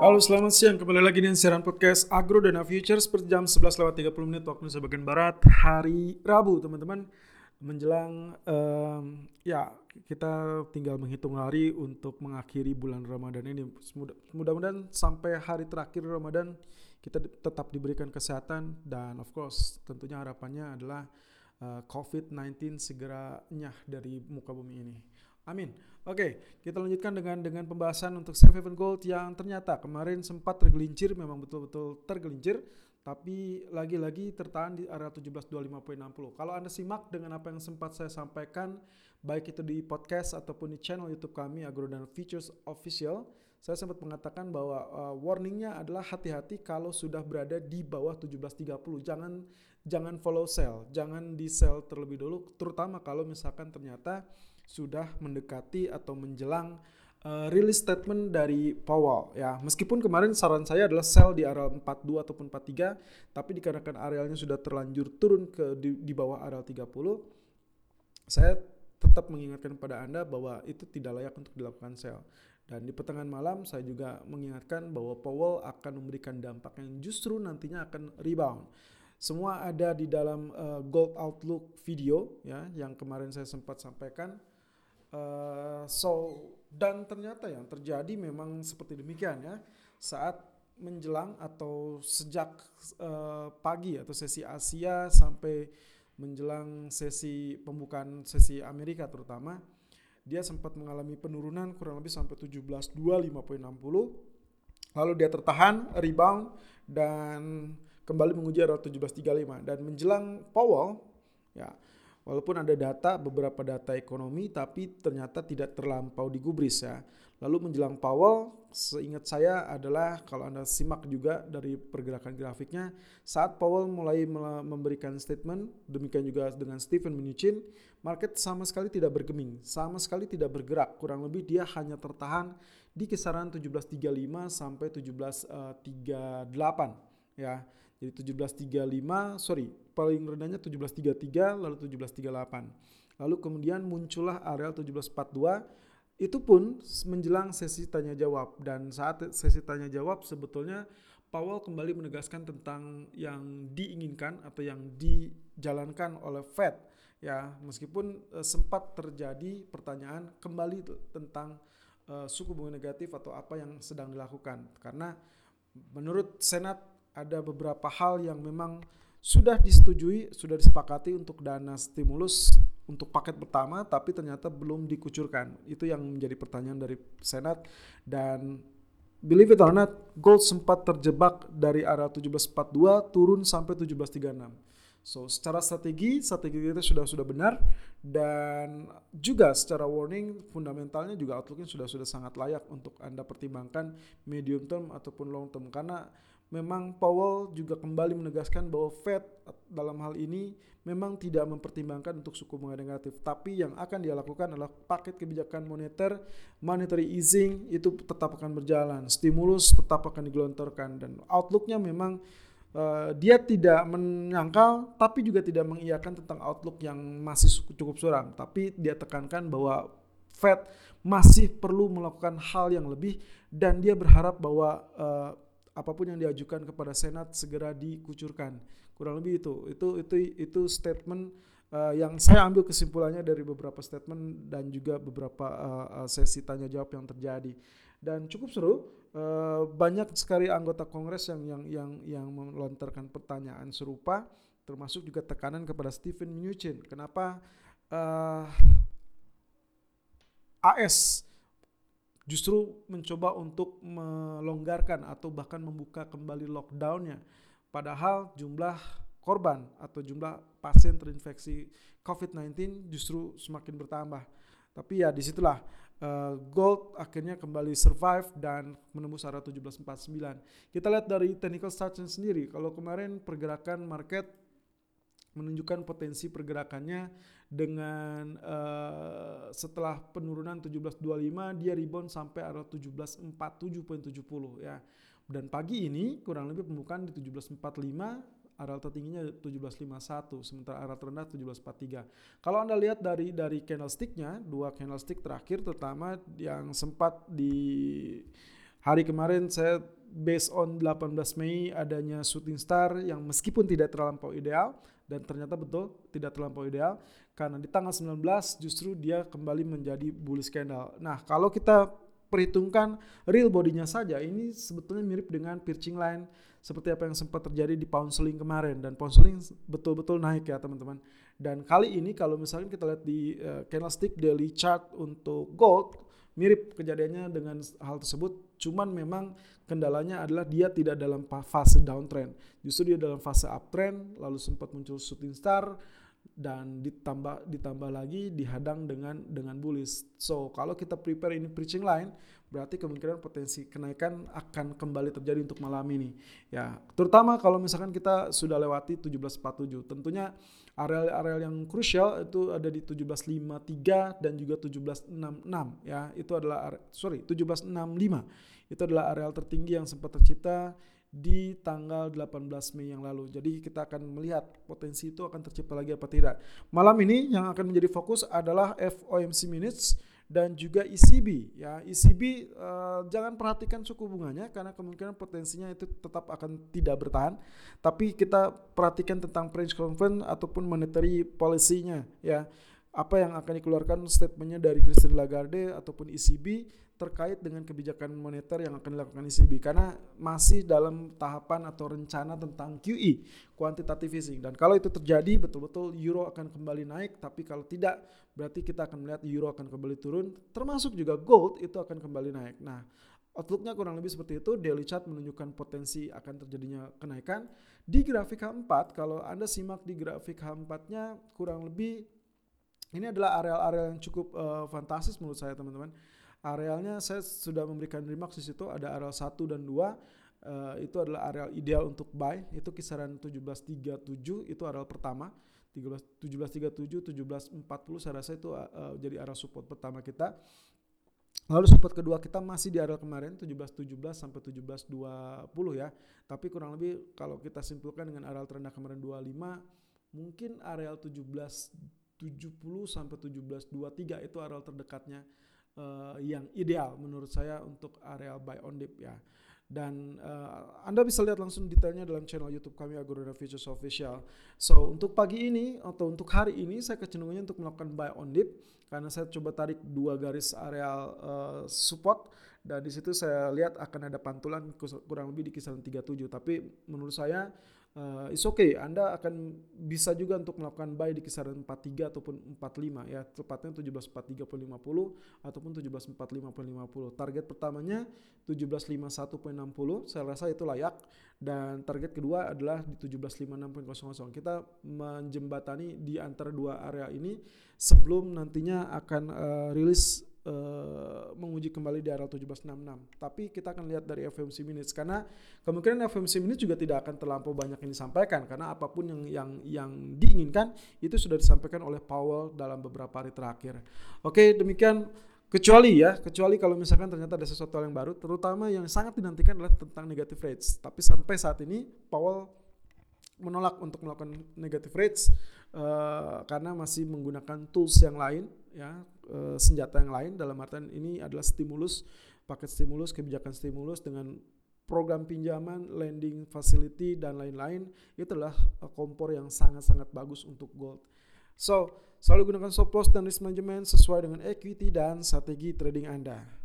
Halo selamat siang, kembali lagi di siaran podcast Agro Dana Futures per jam 11 lewat 30 menit waktu Indonesia bagian Barat hari Rabu teman-teman. Menjelang um, ya kita tinggal menghitung hari untuk mengakhiri bulan Ramadan ini. Mudah-mudahan sampai hari terakhir Ramadan kita tetap diberikan kesehatan dan of course tentunya harapannya adalah uh, COVID-19 segera nyah dari muka bumi ini. Amin. Oke, kita lanjutkan dengan dengan pembahasan untuk safe haven gold yang ternyata kemarin sempat tergelincir, memang betul-betul tergelincir, tapi lagi-lagi tertahan di area 1725.60. Kalau Anda simak dengan apa yang sempat saya sampaikan, baik itu di podcast ataupun di channel YouTube kami Agrodan Features Official, saya sempat mengatakan bahwa uh, warningnya adalah hati-hati kalau sudah berada di bawah 1730. Jangan jangan follow sell, jangan di sell terlebih dulu, terutama kalau misalkan ternyata sudah mendekati atau menjelang uh, rilis statement dari Powell ya. Meskipun kemarin saran saya adalah sell di area 42 ataupun 43, tapi dikarenakan arealnya sudah terlanjur turun ke di, di bawah area 30, saya tetap mengingatkan pada Anda bahwa itu tidak layak untuk dilakukan sell. Dan di pertengahan malam saya juga mengingatkan bahwa Powell akan memberikan dampak yang justru nantinya akan rebound. Semua ada di dalam uh, Gold Outlook video ya yang kemarin saya sempat sampaikan Uh, so dan ternyata yang terjadi memang seperti demikian ya. Saat menjelang atau sejak uh, pagi atau sesi Asia sampai menjelang sesi pembukaan sesi Amerika terutama dia sempat mengalami penurunan kurang lebih sampai 17.25.60 lalu dia tertahan rebound dan kembali menguji area 17.35 dan menjelang Powell ya Walaupun ada data, beberapa data ekonomi, tapi ternyata tidak terlampau digubris ya. Lalu menjelang Powell, seingat saya adalah kalau Anda simak juga dari pergerakan grafiknya, saat Powell mulai memberikan statement, demikian juga dengan Stephen Mnuchin, market sama sekali tidak bergeming, sama sekali tidak bergerak. Kurang lebih dia hanya tertahan di kisaran 1735 sampai 1738 ya. Jadi 1735, sorry, paling rendahnya 1733 lalu 1738. Lalu kemudian muncullah areal 1742 itu pun menjelang sesi tanya jawab. Dan saat sesi tanya jawab sebetulnya Powell kembali menegaskan tentang yang diinginkan atau yang dijalankan oleh Fed. Ya meskipun uh, sempat terjadi pertanyaan kembali tentang uh, suku bunga negatif atau apa yang sedang dilakukan. Karena menurut Senat ada beberapa hal yang memang sudah disetujui, sudah disepakati untuk dana stimulus untuk paket pertama, tapi ternyata belum dikucurkan. Itu yang menjadi pertanyaan dari Senat dan believe it or not, gold sempat terjebak dari area 1742 turun sampai 1736. So secara strategi, strategi kita sudah sudah benar dan juga secara warning fundamentalnya juga outlooknya sudah sudah sangat layak untuk anda pertimbangkan medium term ataupun long term karena memang Powell juga kembali menegaskan bahwa Fed dalam hal ini memang tidak mempertimbangkan untuk suku bunga negatif, tapi yang akan dia lakukan adalah paket kebijakan moneter, monetary easing itu tetap akan berjalan, stimulus tetap akan digelontorkan. Dan outlooknya memang uh, dia tidak menyangkal, tapi juga tidak mengiyakan tentang outlook yang masih cukup suram, tapi dia tekankan bahwa Fed masih perlu melakukan hal yang lebih dan dia berharap bahwa uh, apa pun yang diajukan kepada Senat segera dikucurkan. Kurang lebih itu. Itu itu itu statement uh, yang saya ambil kesimpulannya dari beberapa statement dan juga beberapa uh, sesi tanya jawab yang terjadi. Dan cukup seru. Uh, banyak sekali anggota Kongres yang yang yang yang melontarkan pertanyaan serupa, termasuk juga tekanan kepada Stephen Mnuchin. Kenapa uh, AS justru mencoba untuk melonggarkan atau bahkan membuka kembali lockdownnya. Padahal jumlah korban atau jumlah pasien terinfeksi COVID-19 justru semakin bertambah. Tapi ya di situlah uh, gold akhirnya kembali survive dan menembus area 1749. Kita lihat dari technical chartnya sendiri. Kalau kemarin pergerakan market menunjukkan potensi pergerakannya dengan uh, setelah penurunan 1725 dia rebound sampai area 1747.70 ya. Dan pagi ini kurang lebih pembukaan di 1745 area tertingginya 1751 sementara area terendah 1743. Kalau Anda lihat dari dari candlesticknya dua candlestick terakhir terutama yang sempat di hari kemarin saya based on 18 Mei adanya shooting star yang meskipun tidak terlampau ideal dan ternyata betul tidak terlampau ideal karena di tanggal 19 justru dia kembali menjadi bullish candle. Nah, kalau kita perhitungkan real bodinya saja ini sebetulnya mirip dengan pitching line seperti apa yang sempat terjadi di pound sterling kemarin dan pound sterling betul-betul naik ya teman-teman. Dan kali ini kalau misalnya kita lihat di uh, candlestick daily chart untuk gold mirip kejadiannya dengan hal tersebut cuman memang kendalanya adalah dia tidak dalam fase downtrend. Justru dia dalam fase uptrend lalu sempat muncul shooting star dan ditambah ditambah lagi dihadang dengan dengan bullish. So kalau kita prepare ini preaching line berarti kemungkinan potensi kenaikan akan kembali terjadi untuk malam ini. Ya, terutama kalau misalkan kita sudah lewati 1747. Tentunya area-area yang krusial itu ada di 1753 dan juga 1766 ya. Itu adalah sorry 1765. Itu adalah area tertinggi yang sempat tercipta di tanggal 18 Mei yang lalu. Jadi kita akan melihat potensi itu akan tercipta lagi apa tidak. Malam ini yang akan menjadi fokus adalah FOMC minutes dan juga ECB ya. ECB eh, jangan perhatikan suku bunganya karena kemungkinan potensinya itu tetap akan tidak bertahan. Tapi kita perhatikan tentang French Conference ataupun monetary policy-nya ya apa yang akan dikeluarkan statementnya dari Christine Lagarde ataupun ECB terkait dengan kebijakan moneter yang akan dilakukan ECB karena masih dalam tahapan atau rencana tentang QE quantitative easing dan kalau itu terjadi betul-betul euro akan kembali naik tapi kalau tidak berarti kita akan melihat euro akan kembali turun termasuk juga gold itu akan kembali naik. Nah, outlooknya kurang lebih seperti itu. Daily chart menunjukkan potensi akan terjadinya kenaikan. Di grafik H4 kalau Anda simak di grafik H4-nya kurang lebih ini adalah area-area yang cukup uh, fantastis menurut saya teman-teman. Arealnya saya sudah memberikan remarks di situ ada area 1 dan 2 uh, eh, itu adalah area ideal untuk buy itu kisaran 1737 itu area pertama 1737 1740 saya rasa itu uh, jadi area support pertama kita Lalu support kedua kita masih di area kemarin 1717 sampai 1720 ya. Tapi kurang lebih kalau kita simpulkan dengan area terendah kemarin 25 mungkin area 17 70 sampai 1723 itu area terdekatnya uh, yang ideal menurut saya untuk area buy on dip ya. Dan uh, Anda bisa lihat langsung detailnya dalam channel YouTube kami Agorona Futures Official. So untuk pagi ini atau untuk hari ini saya kecenderungannya untuk melakukan buy on dip karena saya coba tarik dua garis area uh, support dan di situ saya lihat akan ada pantulan kurang lebih di kisaran 37 tapi menurut saya uh, it's okay. Anda akan bisa juga untuk melakukan buy di kisaran 43 ataupun 45 ya, tepatnya 1743 per 50 ataupun 1745 per 50. Target pertamanya 1751.60, saya rasa itu layak dan target kedua adalah di 1756.00. Kita menjembatani di antara dua area ini sebelum nantinya akan uh, rilis uh, menguji kembali di area 1766. Tapi kita akan lihat dari FOMC minutes karena kemungkinan FOMC minutes juga tidak akan terlampau banyak yang disampaikan karena apa pun yang yang yang diinginkan itu sudah disampaikan oleh Powell dalam beberapa hari terakhir. Oke, demikian kecuali ya, kecuali kalau misalkan ternyata ada sesuatu yang baru, terutama yang sangat dinantikan adalah tentang negative rates. Tapi sampai saat ini Powell menolak untuk melakukan negative rates uh, karena masih menggunakan tools yang lain ya uh, senjata yang lain dalam artian ini adalah stimulus paket stimulus kebijakan stimulus dengan program pinjaman lending facility dan lain-lain. Itulah uh, kompor yang sangat-sangat bagus untuk gold. So selalu gunakan stop loss dan risk management sesuai dengan equity dan strategi trading Anda